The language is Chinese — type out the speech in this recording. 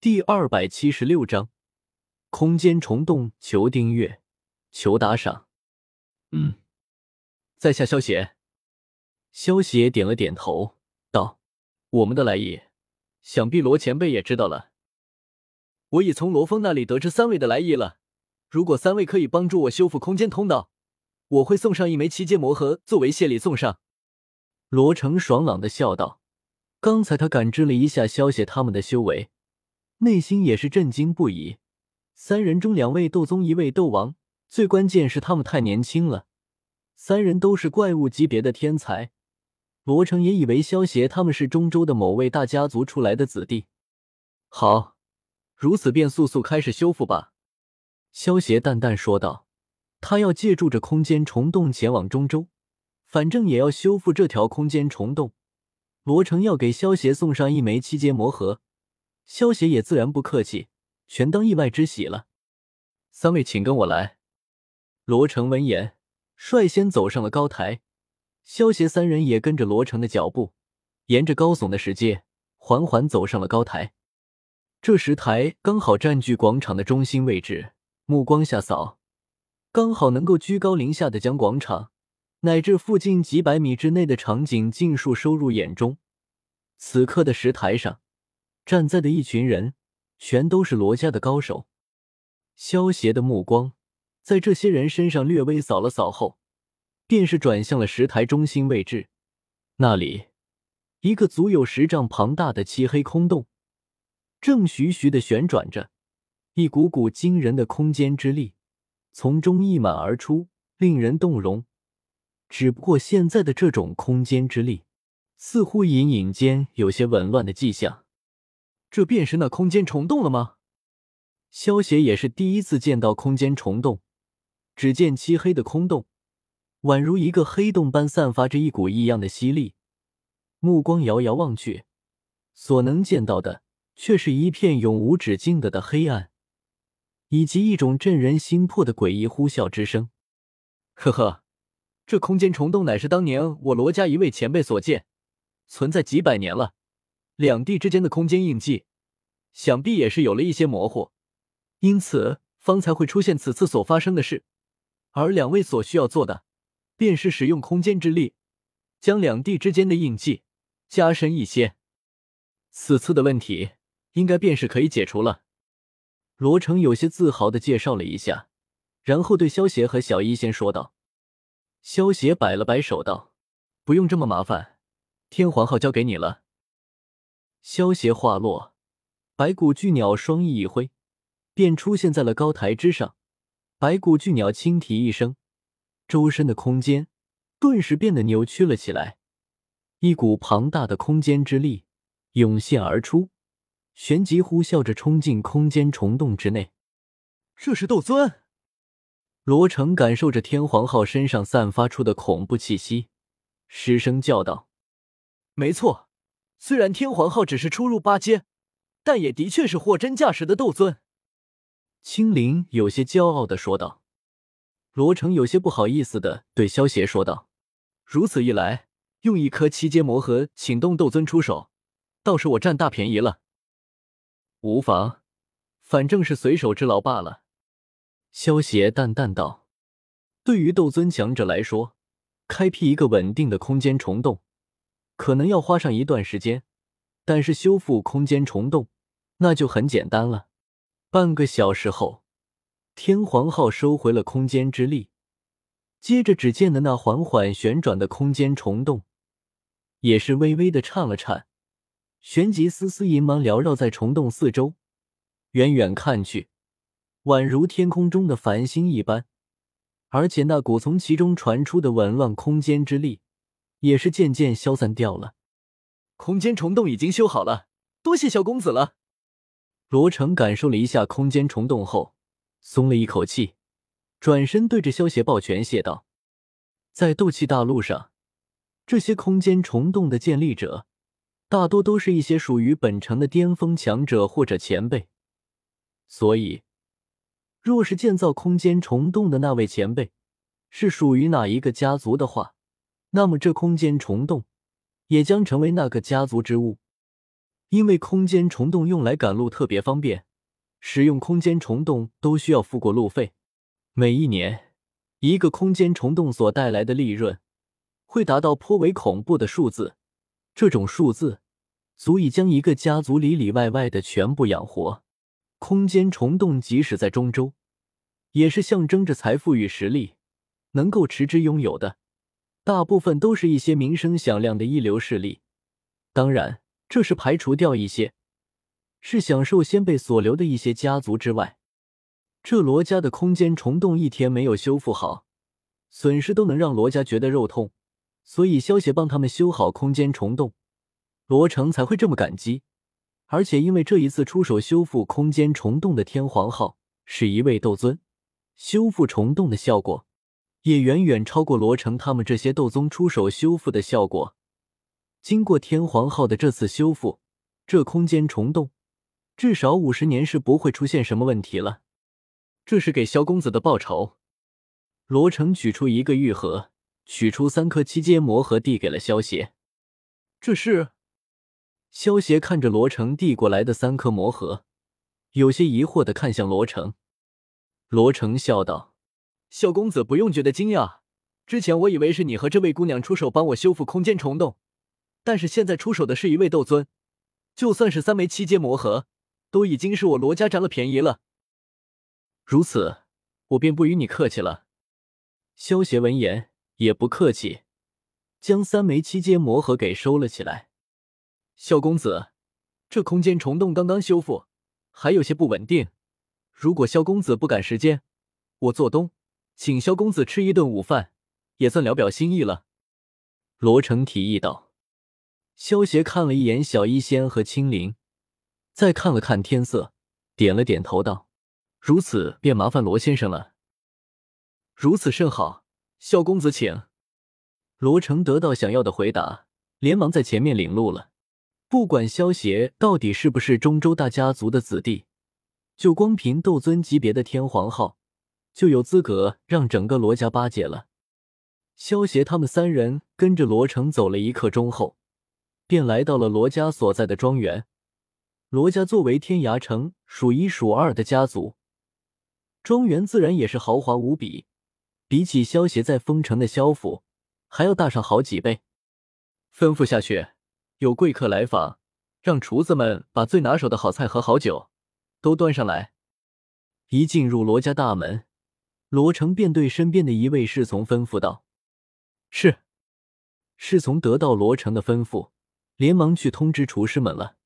第二百七十六章空间虫洞。求订阅，求打赏。嗯，在下萧邪。萧邪点了点头，道：“我们的来意，想必罗前辈也知道了。我已从罗峰那里得知三位的来意了。如果三位可以帮助我修复空间通道，我会送上一枚七阶魔盒作为谢礼送上。”罗成爽朗的笑道：“刚才他感知了一下萧邪他们的修为。”内心也是震惊不已。三人中两位斗宗，一位斗王，最关键是他们太年轻了。三人都是怪物级别的天才。罗成也以为萧协他们是中州的某位大家族出来的子弟。好，如此便速速开始修复吧。萧协淡淡说道：“他要借助着空间虫洞前往中州，反正也要修复这条空间虫洞。罗成要给萧协送上一枚七阶魔核。”萧协也自然不客气，全当意外之喜了。三位，请跟我来。罗成闻言，率先走上了高台。萧协三人也跟着罗成的脚步，沿着高耸的石阶，缓缓走上了高台。这石台刚好占据广场的中心位置，目光下扫，刚好能够居高临下的将广场乃至附近几百米之内的场景尽数收入眼中。此刻的石台上。站在的一群人，全都是罗家的高手。萧邪的目光在这些人身上略微扫了扫后，便是转向了石台中心位置。那里，一个足有十丈庞大的漆黑空洞，正徐徐的旋转着，一股股惊人的空间之力从中溢满而出，令人动容。只不过现在的这种空间之力，似乎隐隐间有些紊乱的迹象。这便是那空间虫洞了吗？萧协也是第一次见到空间虫洞。只见漆黑的空洞，宛如一个黑洞般，散发着一股异样的吸力。目光遥遥望去，所能见到的却是一片永无止境的的黑暗，以及一种震人心魄的诡异呼啸之声。呵呵，这空间虫洞乃是当年我罗家一位前辈所建，存在几百年了。两地之间的空间印记，想必也是有了一些模糊，因此方才会出现此次所发生的事。而两位所需要做的，便是使用空间之力，将两地之间的印记加深一些。此次的问题，应该便是可以解除了。罗成有些自豪的介绍了一下，然后对萧协和小医仙说道：“萧协摆了摆手道，不用这么麻烦，天皇号交给你了。”萧协话落，白骨巨鸟双翼一挥，便出现在了高台之上。白骨巨鸟轻啼一声，周身的空间顿时变得扭曲了起来，一股庞大的空间之力涌现而出，旋即呼啸着冲进空间虫洞之内。这是斗尊！罗成感受着天皇号身上散发出的恐怖气息，失声叫道：“没错。”虽然天皇号只是初入八阶，但也的确是货真价实的斗尊。青灵有些骄傲的说道。罗成有些不好意思的对萧邪说道：“如此一来，用一颗七阶魔核请动斗尊出手，倒是我占大便宜了。”无妨，反正是随手之劳罢了。”萧邪淡淡道。对于斗尊强者来说，开辟一个稳定的空间虫洞。可能要花上一段时间，但是修复空间虫洞那就很简单了。半个小时后，天皇号收回了空间之力，接着只见的那缓缓旋转的空间虫洞，也是微微的颤了颤，旋即丝丝银芒缭绕在虫洞四周，远远看去，宛如天空中的繁星一般。而且那股从其中传出的紊乱空间之力。也是渐渐消散掉了。空间虫洞已经修好了，多谢萧公子了。罗成感受了一下空间虫洞后，松了一口气，转身对着萧邪抱拳谢道：“在斗气大陆上，这些空间虫洞的建立者，大多都是一些属于本城的巅峰强者或者前辈。所以，若是建造空间虫洞的那位前辈是属于哪一个家族的话，”那么，这空间虫洞也将成为那个家族之物。因为空间虫洞用来赶路特别方便，使用空间虫洞都需要付过路费。每一年，一个空间虫洞所带来的利润会达到颇为恐怖的数字，这种数字足以将一个家族里里外外的全部养活。空间虫洞即使在中州，也是象征着财富与实力，能够持之拥有的，大部分都是一些名声响亮的一流势力。当然，这是排除掉一些是享受先辈所留的一些家族之外。这罗家的空间虫洞一天没有修复好，损失都能让罗家觉得肉痛，所以萧协帮他们修好空间虫洞，罗成才会这么感激。而且因为这一次出手修复空间虫洞的天皇号是一位斗尊，修复虫洞的效果也远远超过罗成他们这些斗宗出手修复的效果。经过天皇号的这次修复，这空间虫洞至少五十年是不会出现什么问题了。这是给萧公子的报酬。罗成取出一个玉盒，取出三颗七阶魔核，递给了萧协。这是。萧协看着罗成递过来的三颗魔核，有些疑惑的看向罗成。罗成笑道：“萧公子不用觉得惊讶，之前我以为是你和这位姑娘出手帮我修复空间虫洞，但是现在出手的是一位斗尊，就算是三枚七阶魔核，都已经是我罗家占了便宜了。如此，我便不与你客气了。”萧邪闻言也不客气，将三枚七阶魔核给收了起来。萧公子，这空间虫洞刚刚修复，还有些不稳定。如果萧公子不赶时间，我做东，请萧公子吃一顿午饭，也算聊表心意了。”罗成提议道。萧协看了一眼小医仙和青灵，再看了看天色，点了点头道：“如此便麻烦罗先生了。”如此甚好，萧公子请。罗成得到想要的回答，连忙在前面领路了。不管萧协到底是不是中州大家族的子弟，就光凭斗尊级别的天皇号，就有资格让整个罗家巴结了。萧协他们三人跟着罗成走了一刻钟后，便来到了罗家所在的庄园。罗家作为天涯城数一数二的家族，庄园自然也是豪华无比，比起萧协在丰城的萧府还要大上好几倍。吩咐下去。有贵客来访，让厨子们把最拿手的好菜和好酒都端上来。一进入罗家大门，罗成便对身边的一位侍从吩咐道：“是。”侍从得到罗成的吩咐，连忙去通知厨师们了。